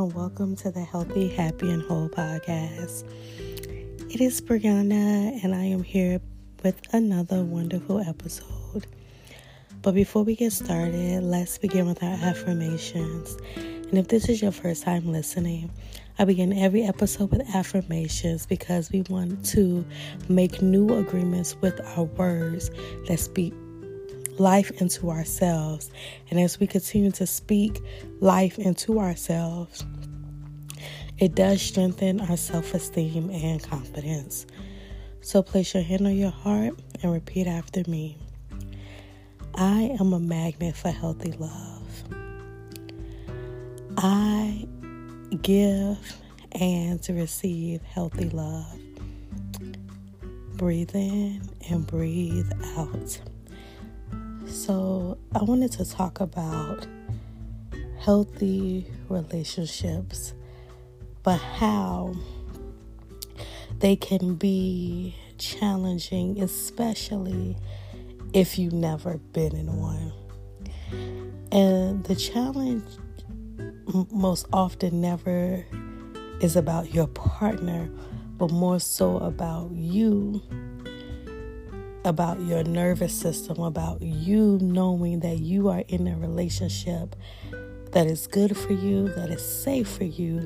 and welcome to the Healthy, Happy, and Whole podcast. It is Brianna, and I am here with another wonderful episode. But before we get started, let's begin with our affirmations. And if this is your first time listening, I begin every episode with affirmations because we want to make new agreements with our words that speak life into ourselves. And as we continue to speak life into ourselves, it does strengthen our self esteem and confidence. So place your hand on your heart and repeat after me I am a magnet for healthy love. I give and to receive healthy love. Breathe in and breathe out. So, I wanted to talk about healthy relationships, but how they can be challenging, especially if you've never been in one. And the challenge most often never is about your partner, but more so about you about your nervous system, about you knowing that you are in a relationship that is good for you, that is safe for you,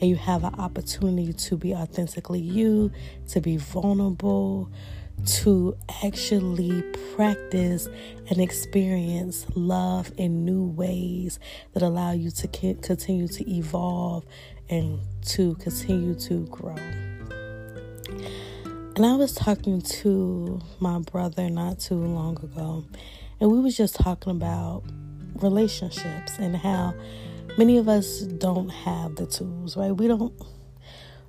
and you have an opportunity to be authentically you, to be vulnerable, to actually practice and experience love in new ways that allow you to continue to evolve and to continue to grow. And I was talking to my brother not too long ago, and we was just talking about relationships and how many of us don't have the tools, right? We don't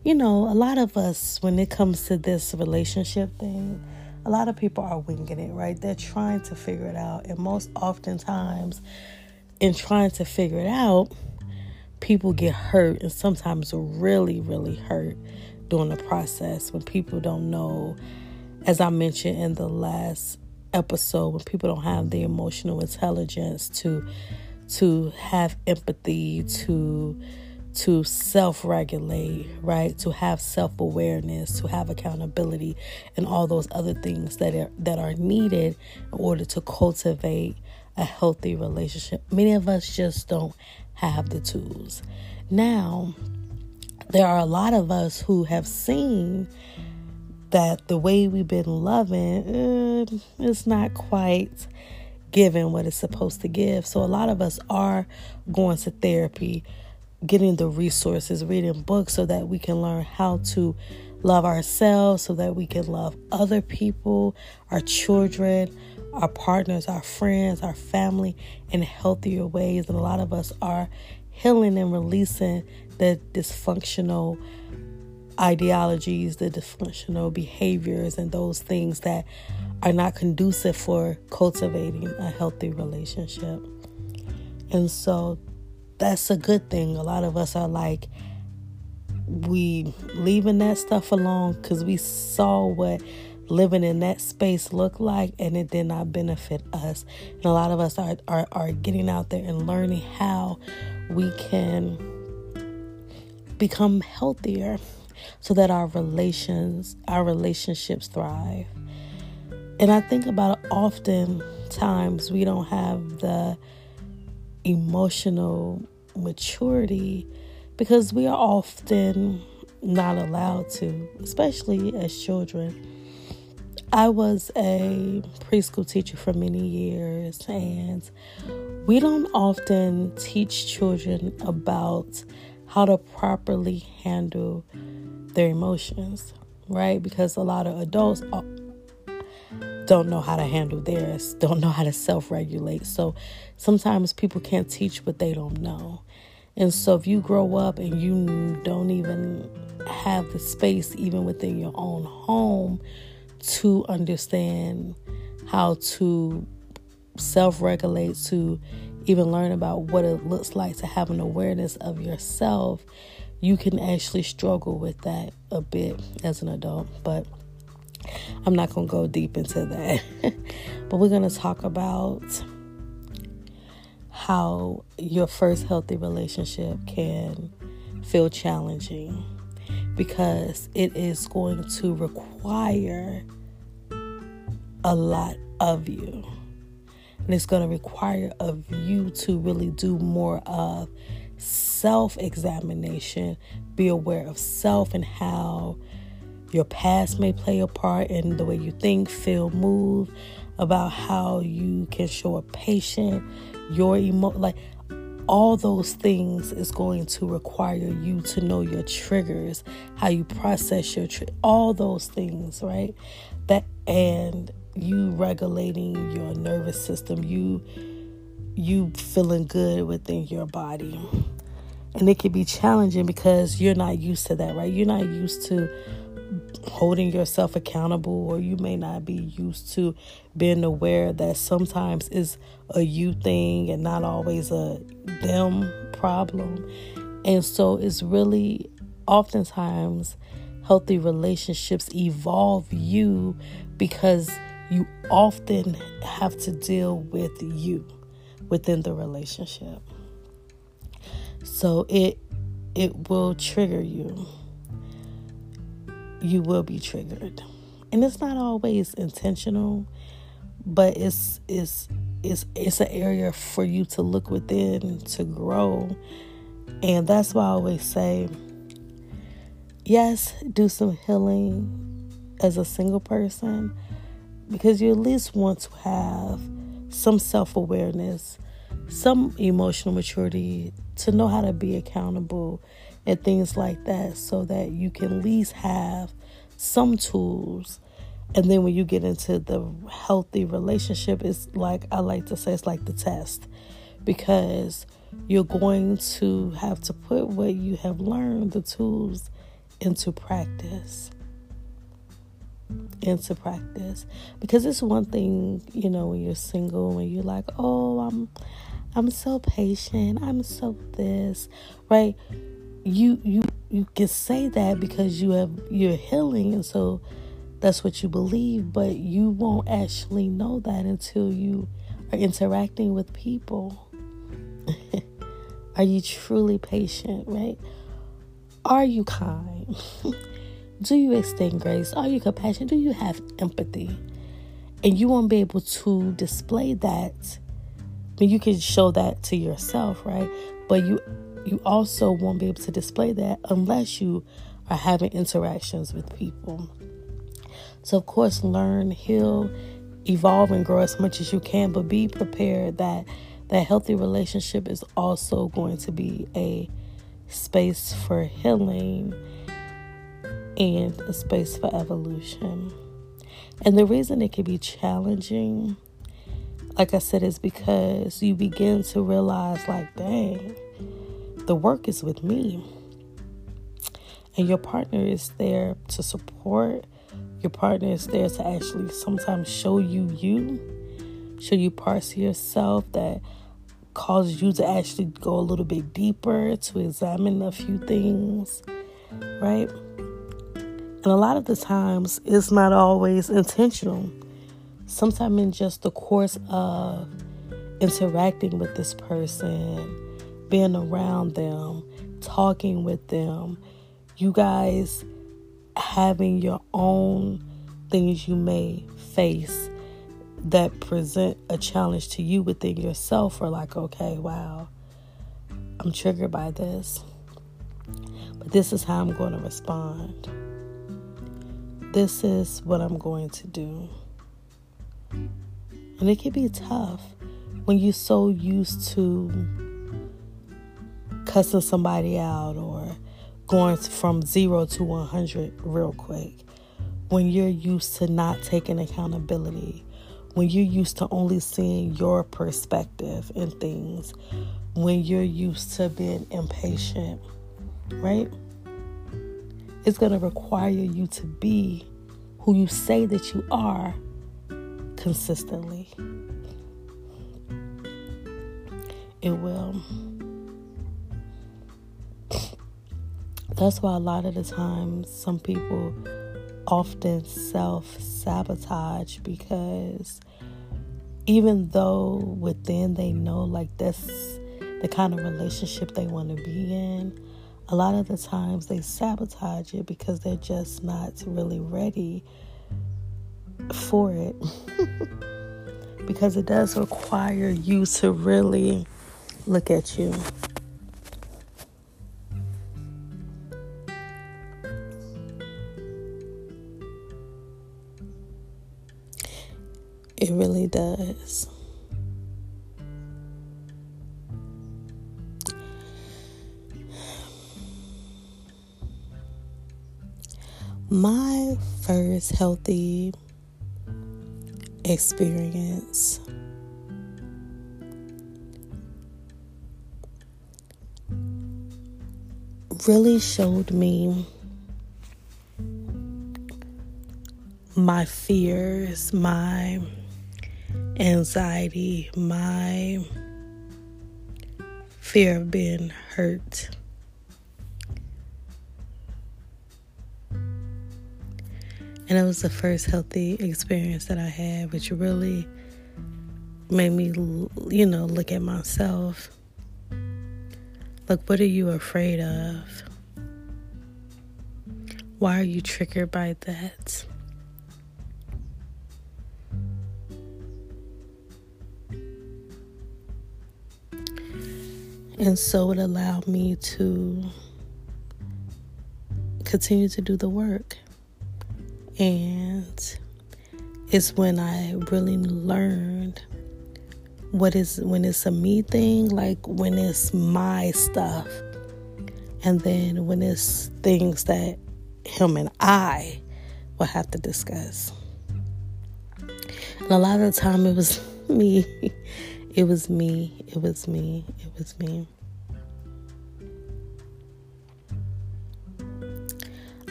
you know, a lot of us when it comes to this relationship thing, a lot of people are winging it, right? They're trying to figure it out, and most oftentimes in trying to figure it out, people get hurt and sometimes really really hurt during the process when people don't know, as I mentioned in the last episode, when people don't have the emotional intelligence to to have empathy, to to self-regulate, right? To have self-awareness, to have accountability and all those other things that are that are needed in order to cultivate a healthy relationship. Many of us just don't have the tools. Now, there are a lot of us who have seen that the way we've been loving uh, is not quite giving what it's supposed to give. So a lot of us are going to therapy, getting the resources, reading books so that we can learn how to love ourselves, so that we can love other people, our children, our partners, our friends, our family in healthier ways. And a lot of us are healing and releasing the dysfunctional ideologies, the dysfunctional behaviors, and those things that are not conducive for cultivating a healthy relationship. And so that's a good thing. A lot of us are like, we leaving that stuff alone because we saw what living in that space looked like and it did not benefit us. And a lot of us are, are, are getting out there and learning how we can become healthier so that our relations our relationships thrive. And i think about it often times we don't have the emotional maturity because we are often not allowed to especially as children. I was a preschool teacher for many years and we don't often teach children about how to properly handle their emotions, right? Because a lot of adults don't know how to handle theirs, don't know how to self regulate. So sometimes people can't teach what they don't know. And so if you grow up and you don't even have the space, even within your own home, to understand how to self regulate, to even learn about what it looks like to have an awareness of yourself, you can actually struggle with that a bit as an adult. But I'm not going to go deep into that. but we're going to talk about how your first healthy relationship can feel challenging because it is going to require a lot of you. And it's going to require of you to really do more of self examination, be aware of self and how your past may play a part in the way you think, feel, move, about how you can show a patient, your emo like all those things is going to require you to know your triggers, how you process your tri- all those things, right? That and you regulating your nervous system, you you feeling good within your body. And it can be challenging because you're not used to that, right? You're not used to holding yourself accountable or you may not be used to being aware that sometimes it's a you thing and not always a them problem. And so it's really oftentimes healthy relationships evolve you because you often have to deal with you within the relationship. So it it will trigger you. You will be triggered. And it's not always intentional, but it's it's it's it's an area for you to look within to grow. And that's why I always say yes, do some healing as a single person because you at least want to have some self awareness, some emotional maturity to know how to be accountable and things like that so that you can at least have some tools. And then when you get into the healthy relationship, it's like I like to say, it's like the test because you're going to have to put what you have learned, the tools, into practice into practice. Because it's one thing you know when you're single when you're like oh i'm i'm so patient. I'm so this right? You you you can say that because you have you're healing and so that's what you believe but you won't actually know that until you are interacting with people. Are you truly patient right? Are you kind Do you extend grace? Are you compassionate? Do you have empathy? And you won't be able to display that. I mean, you can show that to yourself, right? But you you also won't be able to display that unless you are having interactions with people. So, of course, learn, heal, evolve, and grow as much as you can, but be prepared that that healthy relationship is also going to be a space for healing and a space for evolution. And the reason it can be challenging, like I said, is because you begin to realize, like, dang, the work is with me. And your partner is there to support. Your partner is there to actually sometimes show you you, show you parts of yourself that cause you to actually go a little bit deeper, to examine a few things, right? And a lot of the times, it's not always intentional. Sometimes, in just the course of interacting with this person, being around them, talking with them, you guys having your own things you may face that present a challenge to you within yourself, or like, okay, wow, I'm triggered by this, but this is how I'm going to respond this is what I'm going to do. And it can be tough when you're so used to cussing somebody out or going from zero to 100 real quick. When you're used to not taking accountability, when you're used to only seeing your perspective in things, when you're used to being impatient, right? It's going to require you to be who you say that you are consistently. It will. That's why a lot of the times some people often self sabotage because even though within they know like that's the kind of relationship they want to be in, a lot of the times they sabotage it because they're just not really ready for it. because it does require you to really look at you. It really does. My first healthy experience really showed me my fears, my anxiety, my fear of being hurt. And it was the first healthy experience that I had, which really made me, you know, look at myself. Look, what are you afraid of? Why are you triggered by that? And so it allowed me to continue to do the work. And it's when I really learned what is when it's a me thing, like when it's my stuff, and then when it's things that him and I will have to discuss. And a lot of the time it was me. It was me. It was me. It was me.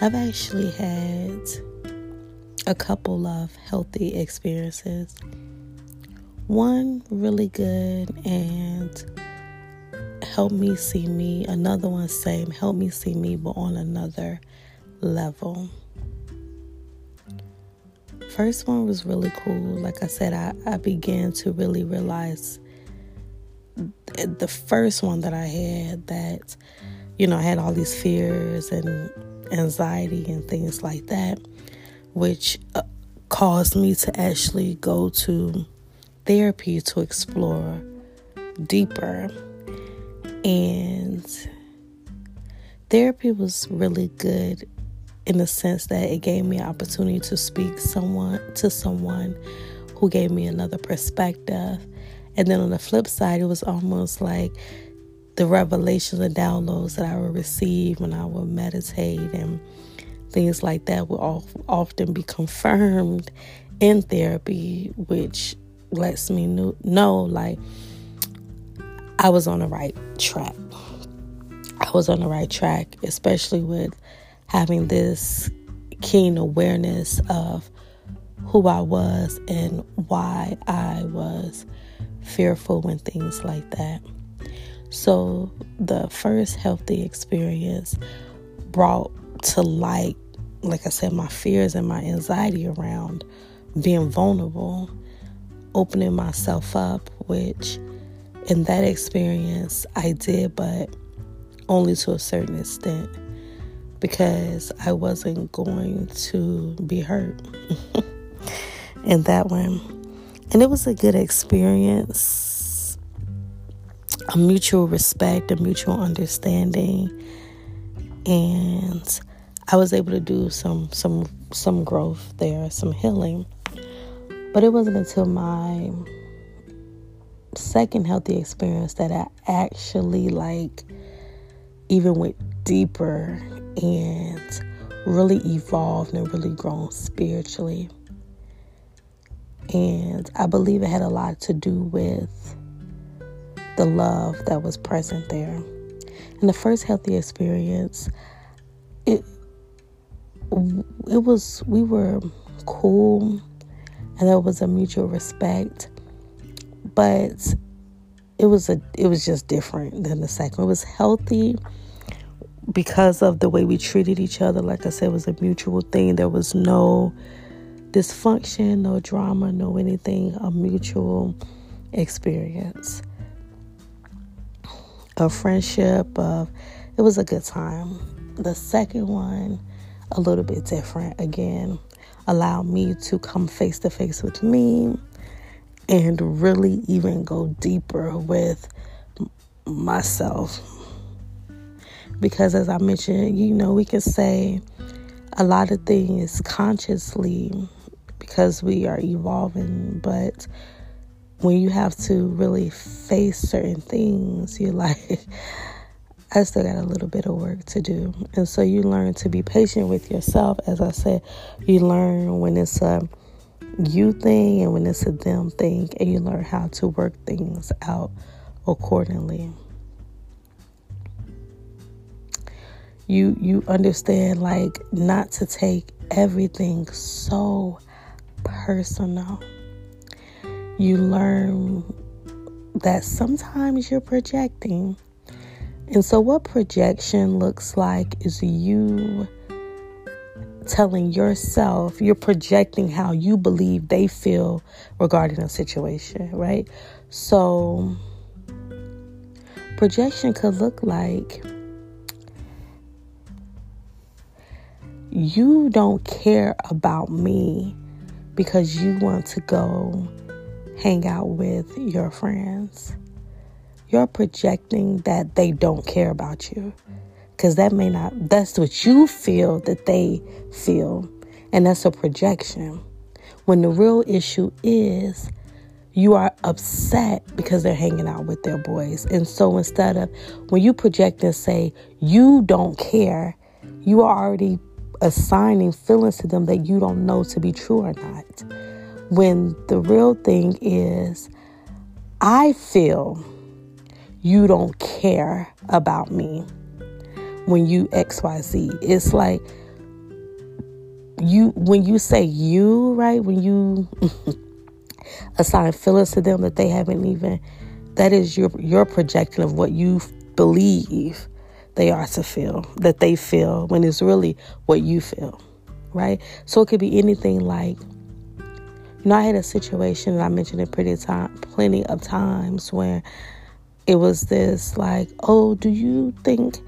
I've actually had a couple of healthy experiences. One really good and helped me see me. Another one, same, helped me see me, but on another level. First one was really cool. Like I said, I, I began to really realize the first one that I had that, you know, I had all these fears and anxiety and things like that which uh, caused me to actually go to therapy to explore deeper. And therapy was really good in the sense that it gave me an opportunity to speak someone to someone who gave me another perspective. And then on the flip side, it was almost like the revelations and downloads that I would receive when I would meditate and things like that will often be confirmed in therapy, which lets me know like I was on the right track. I was on the right track, especially with having this keen awareness of who I was and why I was fearful when things like that. So, the first healthy experience brought to like, like I said, my fears and my anxiety around being vulnerable, opening myself up, which in that experience I did, but only to a certain extent because I wasn't going to be hurt in that one. And it was a good experience, a mutual respect, a mutual understanding. And I was able to do some some some growth there, some healing. But it wasn't until my second healthy experience that I actually like even went deeper and really evolved and really grown spiritually. And I believe it had a lot to do with the love that was present there. In the first healthy experience, it it was we were cool and there was a mutual respect but it was a it was just different than the second. It was healthy because of the way we treated each other. Like i said it was a mutual thing. There was no dysfunction no drama no anything. A mutual experience. A friendship of it was a good time. The second one, a little bit different. Again, allow me to come face to face with me and really even go deeper with myself. Because as I mentioned, you know, we can say a lot of things consciously because we are evolving, but when you have to really face certain things, you're like, I still got a little bit of work to do. And so you learn to be patient with yourself. As I said, you learn when it's a you thing and when it's a them thing, and you learn how to work things out accordingly. You you understand like not to take everything so personal. You learn that sometimes you're projecting and so, what projection looks like is you telling yourself, you're projecting how you believe they feel regarding a situation, right? So, projection could look like you don't care about me because you want to go hang out with your friends you're projecting that they don't care about you. Because that may not, that's what you feel that they feel. And that's a projection. When the real issue is you are upset because they're hanging out with their boys. And so instead of when you project and say you don't care, you are already assigning feelings to them that you don't know to be true or not. When the real thing is, I feel you don't care about me when you XYZ. It's like you when you say you, right? When you assign feelings to them that they haven't even that is your your projection of what you believe they are to feel, that they feel when it's really what you feel. Right? So it could be anything like you know, I had a situation and I mentioned it pretty time plenty of times where it was this like, oh, do you think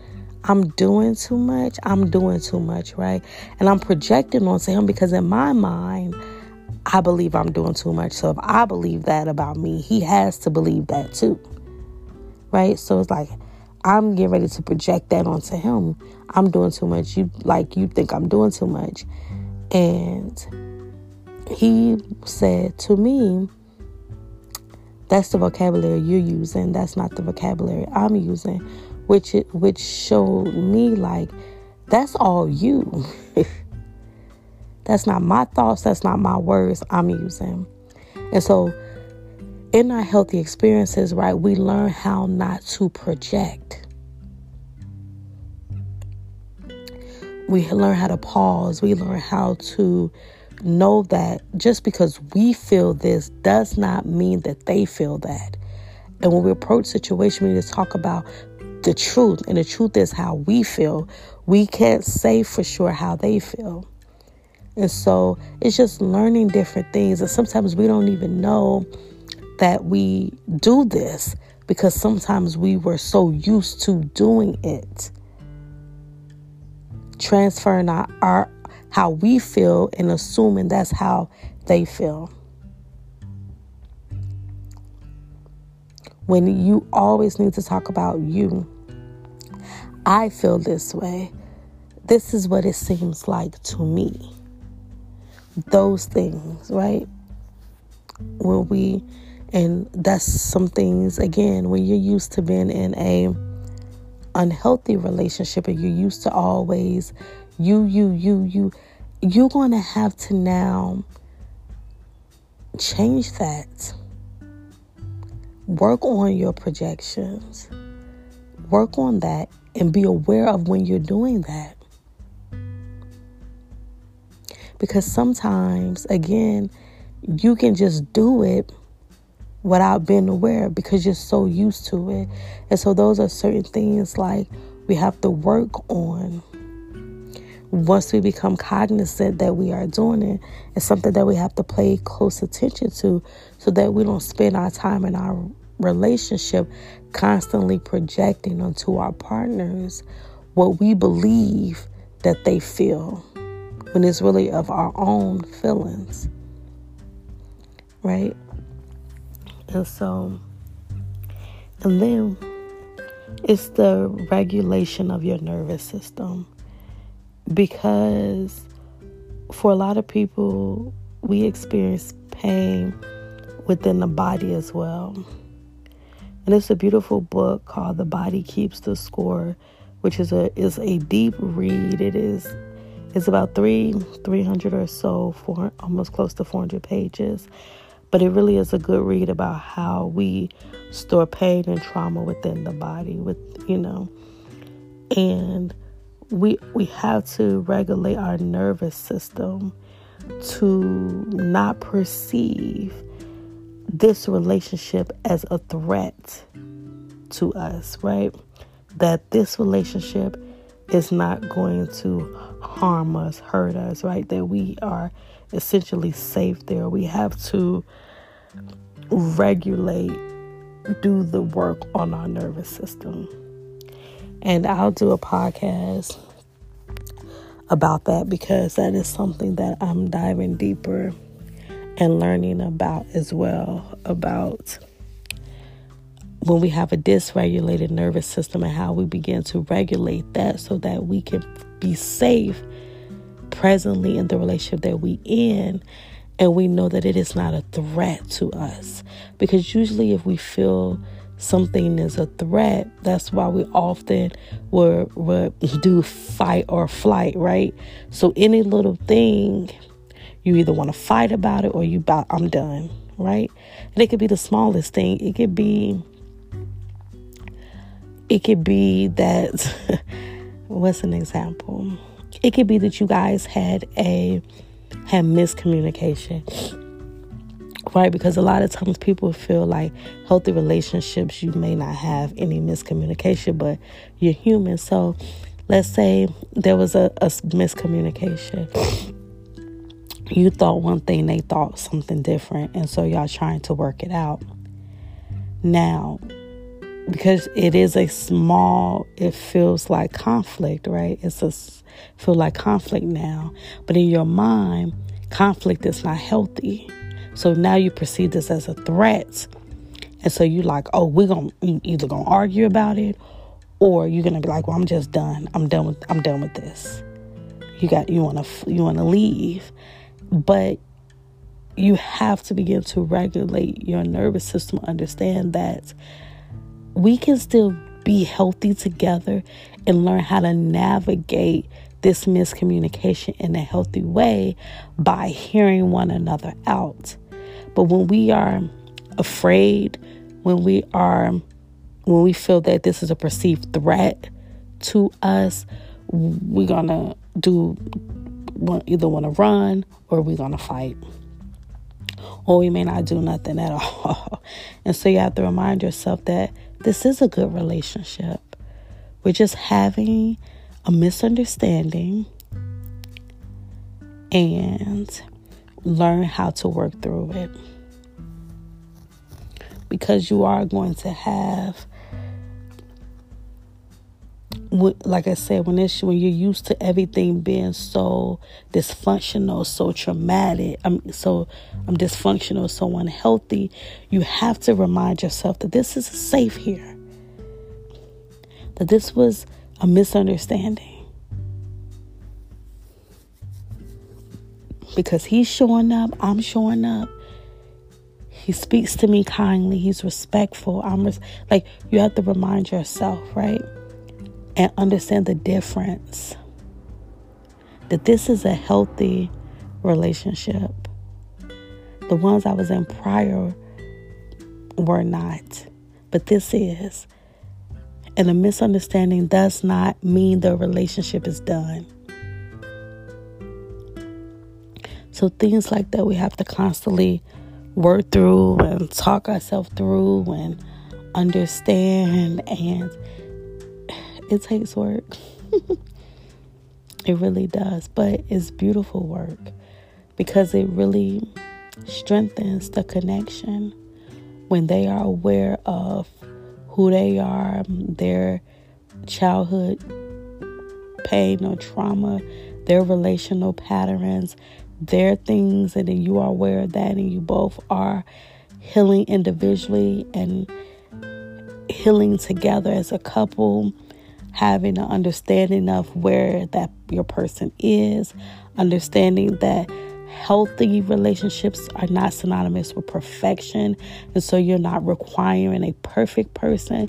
I'm doing too much? I'm doing too much, right? And I'm projecting onto him because in my mind, I believe I'm doing too much. So if I believe that about me, he has to believe that too. Right? So it's like I'm getting ready to project that onto him. I'm doing too much. You like you think I'm doing too much. And he said to me, that's the vocabulary you're using. That's not the vocabulary I'm using, which it, which showed me like that's all you. that's not my thoughts. That's not my words I'm using. And so, in our healthy experiences, right, we learn how not to project. We learn how to pause. We learn how to know that just because we feel this does not mean that they feel that. And when we approach situation, we need to talk about the truth. And the truth is how we feel. We can't say for sure how they feel. And so it's just learning different things. And sometimes we don't even know that we do this because sometimes we were so used to doing it. Transferring our, our how we feel and assuming that's how they feel. When you always need to talk about you, I feel this way. This is what it seems like to me. Those things, right? When we, and that's some things, again, when you're used to being in a unhealthy relationship and you're used to always you, you, you, you, you're going to have to now change that. Work on your projections. Work on that and be aware of when you're doing that. Because sometimes, again, you can just do it without being aware because you're so used to it. And so, those are certain things like we have to work on once we become cognizant that we are doing it, it's something that we have to pay close attention to so that we don't spend our time in our relationship constantly projecting onto our partners what we believe that they feel when it's really of our own feelings. Right? And so, and then it's the regulation of your nervous system. Because for a lot of people, we experience pain within the body as well. And it's a beautiful book called The Body Keeps the Score, which is a is a deep read. It is it's about three three hundred or so, four almost close to four hundred pages. But it really is a good read about how we store pain and trauma within the body, with you know, and we we have to regulate our nervous system to not perceive this relationship as a threat to us, right? That this relationship is not going to harm us, hurt us, right? That we are essentially safe there. We have to regulate, do the work on our nervous system. And I'll do a podcast about that because that is something that I'm diving deeper and learning about as well about when we have a dysregulated nervous system and how we begin to regulate that so that we can be safe presently in the relationship that we in. And we know that it is not a threat to us because usually if we feel something is a threat that's why we often would, would do fight or flight right so any little thing you either want to fight about it or you about I'm done, right? And it could be the smallest thing. It could be it could be that what's an example? It could be that you guys had a had miscommunication. Right? Because a lot of times people feel like healthy relationships you may not have any miscommunication, but you're human. So let's say there was a, a miscommunication you thought one thing, they thought something different, and so y'all trying to work it out. Now, because it is a small, it feels like conflict, right? It's a feel like conflict now, but in your mind, conflict is not healthy. So now you perceive this as a threat, and so you're like, oh, we're gonna either gonna argue about it, or you're gonna be like, well, I'm just done. I'm done with I'm done with this. You got you wanna you wanna leave but you have to begin to regulate your nervous system, understand that we can still be healthy together and learn how to navigate this miscommunication in a healthy way by hearing one another out. But when we are afraid, when we are when we feel that this is a perceived threat to us, we're to do either want to run or we're to fight. Or we may not do nothing at all. and so you have to remind yourself that this is a good relationship. We're just having a misunderstanding and learn how to work through it. Because you are going to have like I said, when it's when you're used to everything being so dysfunctional, so traumatic, I'm so I'm dysfunctional, so unhealthy, you have to remind yourself that this is safe here. That this was a misunderstanding. Because he's showing up, I'm showing up. He speaks to me kindly, he's respectful. I'm res- like you have to remind yourself, right? and understand the difference. That this is a healthy relationship. The ones I was in prior were not, but this is. And a misunderstanding does not mean the relationship is done. So, things like that we have to constantly work through and talk ourselves through and understand and it takes work. it really does, but it's beautiful work because it really strengthens the connection when they are aware of who they are, their childhood pain or trauma, their relational patterns, their things, and then you are aware of that, and you both are healing individually and healing together as a couple, having an understanding of where that your person is, understanding that healthy relationships are not synonymous with perfection. And so you're not requiring a perfect person,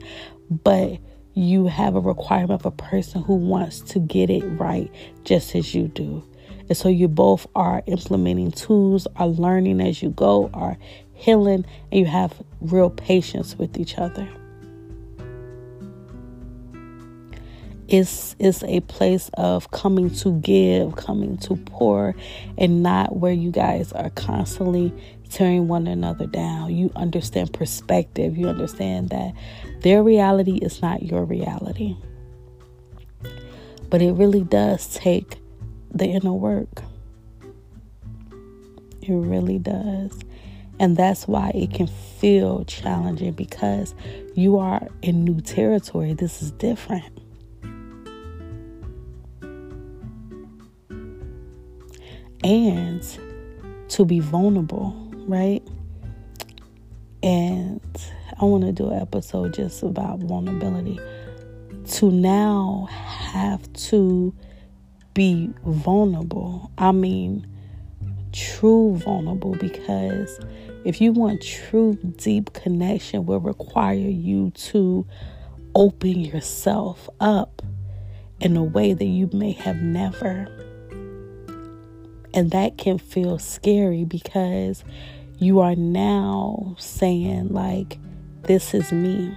but you have a requirement of a person who wants to get it right just as you do. And so you both are implementing tools, are learning as you go, are healing, and you have real patience with each other. It's, it's a place of coming to give, coming to pour, and not where you guys are constantly tearing one another down. You understand perspective. You understand that their reality is not your reality. But it really does take the inner work. It really does. And that's why it can feel challenging because you are in new territory. This is different. And to be vulnerable, right? And I want to do an episode just about vulnerability. To now have to be vulnerable. I mean, true vulnerable because if you want true deep connection will require you to open yourself up in a way that you may have never. And that can feel scary because you are now saying, like, this is me.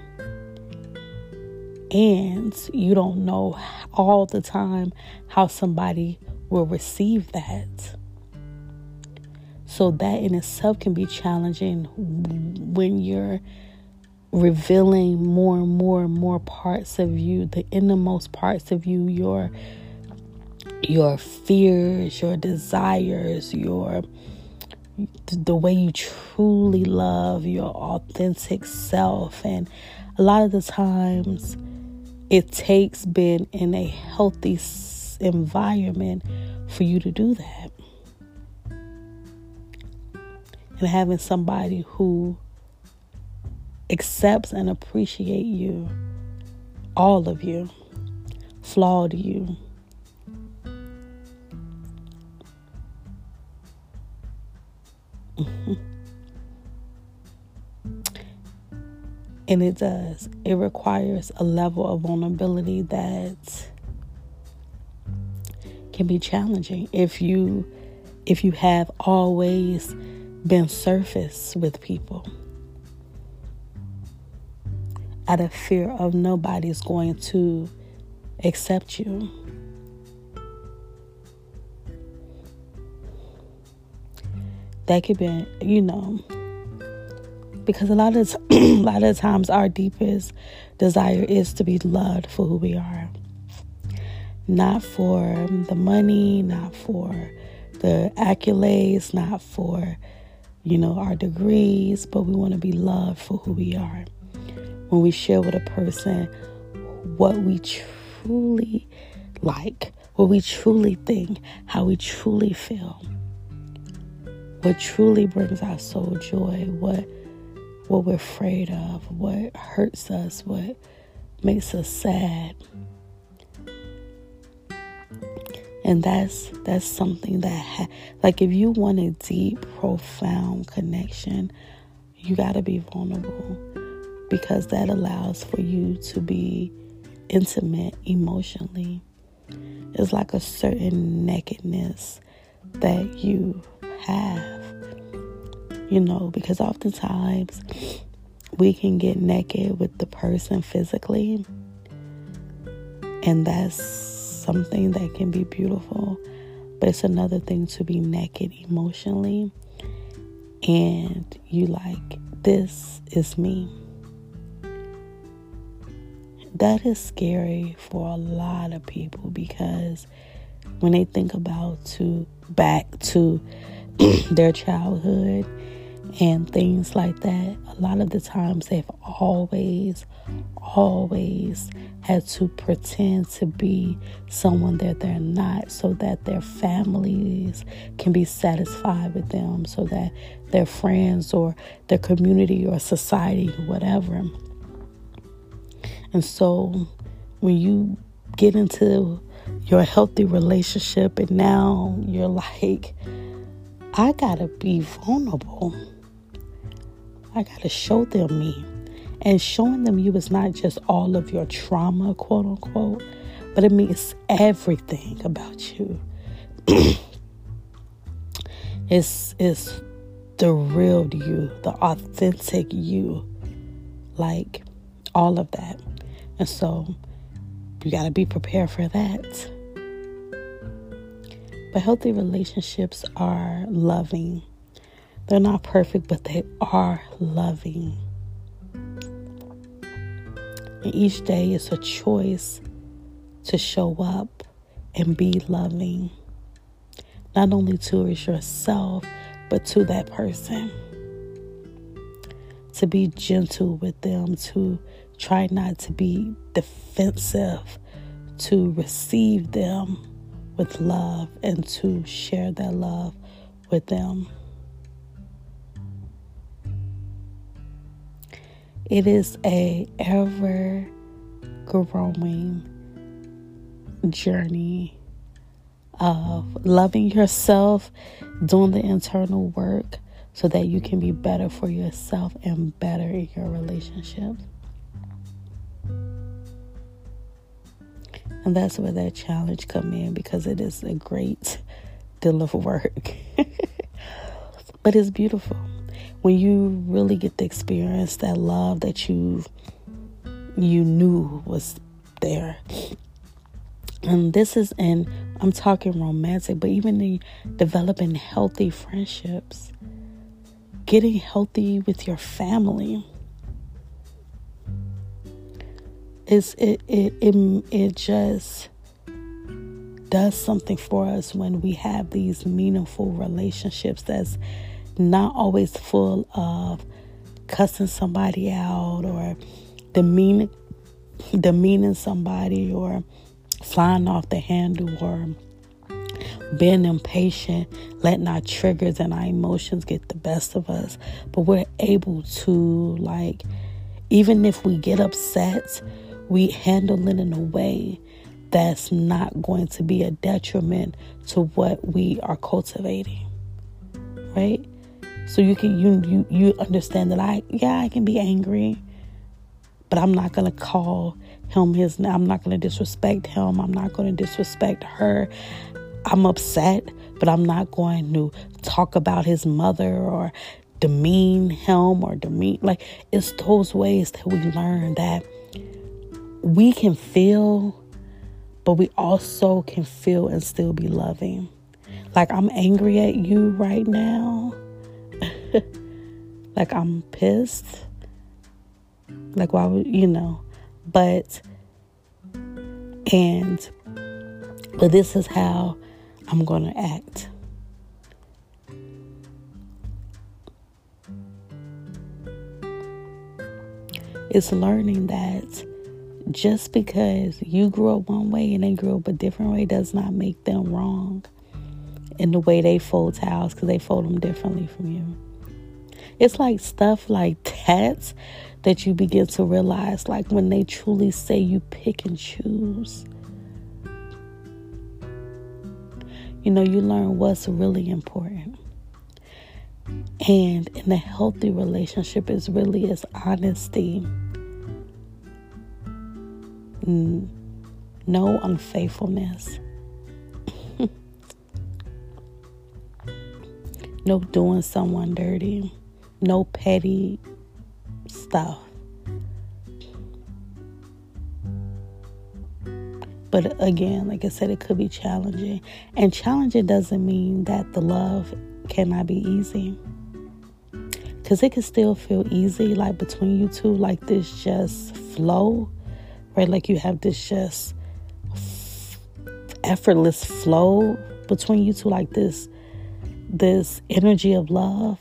And you don't know all the time how somebody will receive that. So, that in itself can be challenging when you're revealing more and more and more parts of you, the innermost parts of you, your your fears, your desires, your the way you truly love your authentic self and a lot of the times it takes being in a healthy environment for you to do that. And having somebody who accepts and appreciate you all of you flawed you mm-hmm, and it does. It requires a level of vulnerability that can be challenging if you if you have always been surface with people out of fear of nobody's going to accept you. that could be, you know, because a lot of a lot of times our deepest desire is to be loved for who we are, not for the money, not for the accolades, not for you know our degrees, but we want to be loved for who we are. When we share with a person what we truly like, what we truly think, how we truly feel what truly brings our soul joy, what what we're afraid of, what hurts us, what makes us sad. And that's that's something that ha- like if you want a deep, profound connection, you got to be vulnerable because that allows for you to be intimate emotionally. It's like a certain nakedness that you have. You know, because oftentimes we can get naked with the person physically, and that's something that can be beautiful. But it's another thing to be naked emotionally, and you like, this is me. That is scary for a lot of people because when they think about to back to their childhood and things like that, a lot of the times they've always, always had to pretend to be someone that they're not so that their families can be satisfied with them, so that their friends or their community or society, whatever. And so when you get into your healthy relationship and now you're like, I gotta be vulnerable. I gotta show them me. And showing them you is not just all of your trauma, quote unquote, but it means everything about you. it's it's the real you, the authentic you. Like all of that. And so you got to be prepared for that. But healthy relationships are loving. They're not perfect, but they are loving. And each day is a choice to show up and be loving, not only towards yourself, but to that person. To be gentle with them, to try not to be defensive, to receive them with love and to share that love with them. It is a ever growing journey of loving yourself, doing the internal work so that you can be better for yourself and better in your relationship. And that's where that challenge come in because it is a great deal of work. but it's beautiful when you really get to experience that love that you you knew was there. And this is in I'm talking romantic, but even in developing healthy friendships, getting healthy with your family. It's it it it, it just does something for us when we have these meaningful relationships that's not always full of cussing somebody out or demeaning demeaning somebody or flying off the handle or being impatient, letting our triggers and our emotions get the best of us. But we're able to, like, even if we get upset, we handle it in a way that's not going to be a detriment to what we are cultivating. Right? So you can you you you understand that I yeah I can be angry, but I'm not gonna call him his I'm not gonna disrespect him. I'm not gonna disrespect her. I'm upset, but I'm not going to talk about his mother or demean him or demean like it's those ways that we learn that we can feel but we also can feel and still be loving. Like I'm angry at you right now like I'm pissed. Like why would you know? But and but this is how I'm going to act. It's learning that just because you grew up one way and they grew up a different way does not make them wrong in the way they fold towels because they fold them differently from you. It's like stuff like that that you begin to realize, like when they truly say you pick and choose. You know, you learn what's really important. And in a healthy relationship is really is honesty. No unfaithfulness. No doing someone dirty no petty stuff. But again, like I said, it could be challenging. And challenging doesn't mean that the love cannot be easy. Because it can still feel easy, like between you two, like this just flow, right? Like you have this just effortless flow between you two, like this, this energy of love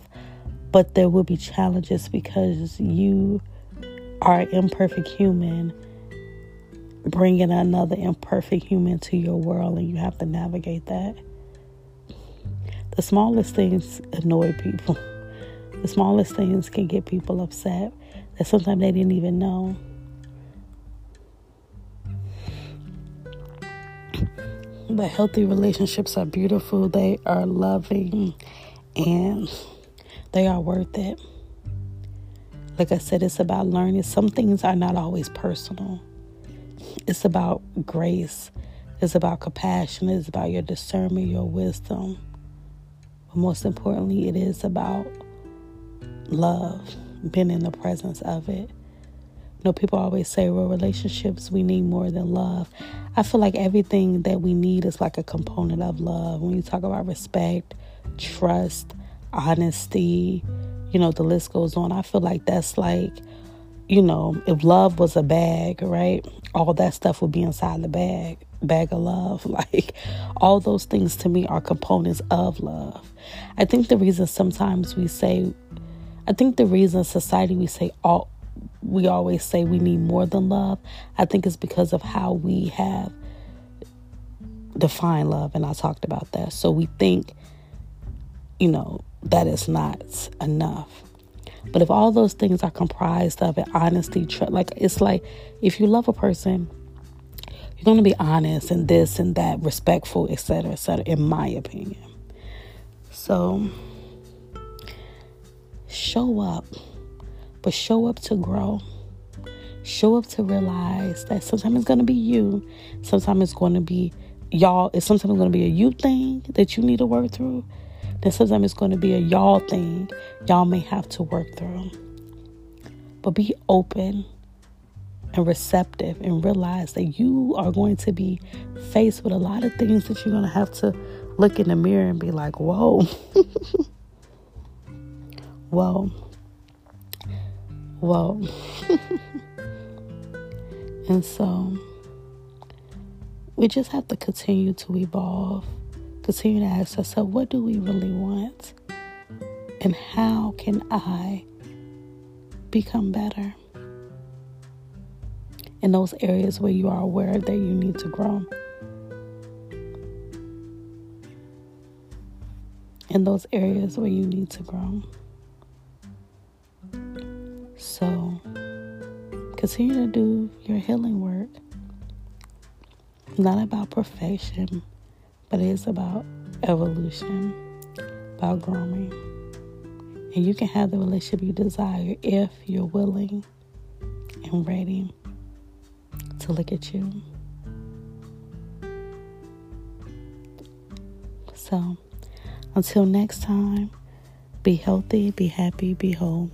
but there will be challenges because you are an imperfect human bringing another imperfect human to your world and you have to navigate that. The smallest things annoy people. The smallest things can get people upset that sometimes they didn't even know. But healthy relationships are beautiful, they are loving, and they are worth it. Like I said, it's about learning. Some things are not always personal, it's about grace, it's about compassion, it's about your discernment, your wisdom. But most importantly, it is about love, being in the presence of it. You know, people always say, well, relationships, we need more than love. I feel like everything that we need is like a component of love. When you talk about respect, trust, honesty, you know, the list goes on. I feel like that's like, you know, if love was a bag, right? All that stuff would be inside the bag, bag of love. Like, all those things to me are components of love. I think the reason sometimes we say, I think the reason society we say all we always say we need more than love, I think it's because of how we have defined love, and I talked about that. So we think, you know, that is not enough. But if all those things are comprised of it, honesty, tr- like it's like if you love a person, you're going to be honest and this and that, respectful, etc., etc. In my opinion. So show up but show up to grow. Show up to realize that sometimes it's going to be you. Sometimes it's going to be y'all. It's sometimes going to be a you thing that you need to work through. Then sometimes it's going to be a y'all thing y'all may have to work through. But be open and receptive and realize that you are going to be faced with a lot of things that you're going to have to look in the mirror and be like, whoa. whoa. Whoa. and so we just have to continue to evolve, continue to ask ourselves, what do we really want? And how can I become better? In those areas where you are aware that you need to grow. In those areas where you need to grow. So continue to do your healing work. Not about perfection, but it is about evolution, about growing. And you can have the relationship you desire if you're willing and ready to look at you. So, until next time, be healthy, be happy, be whole.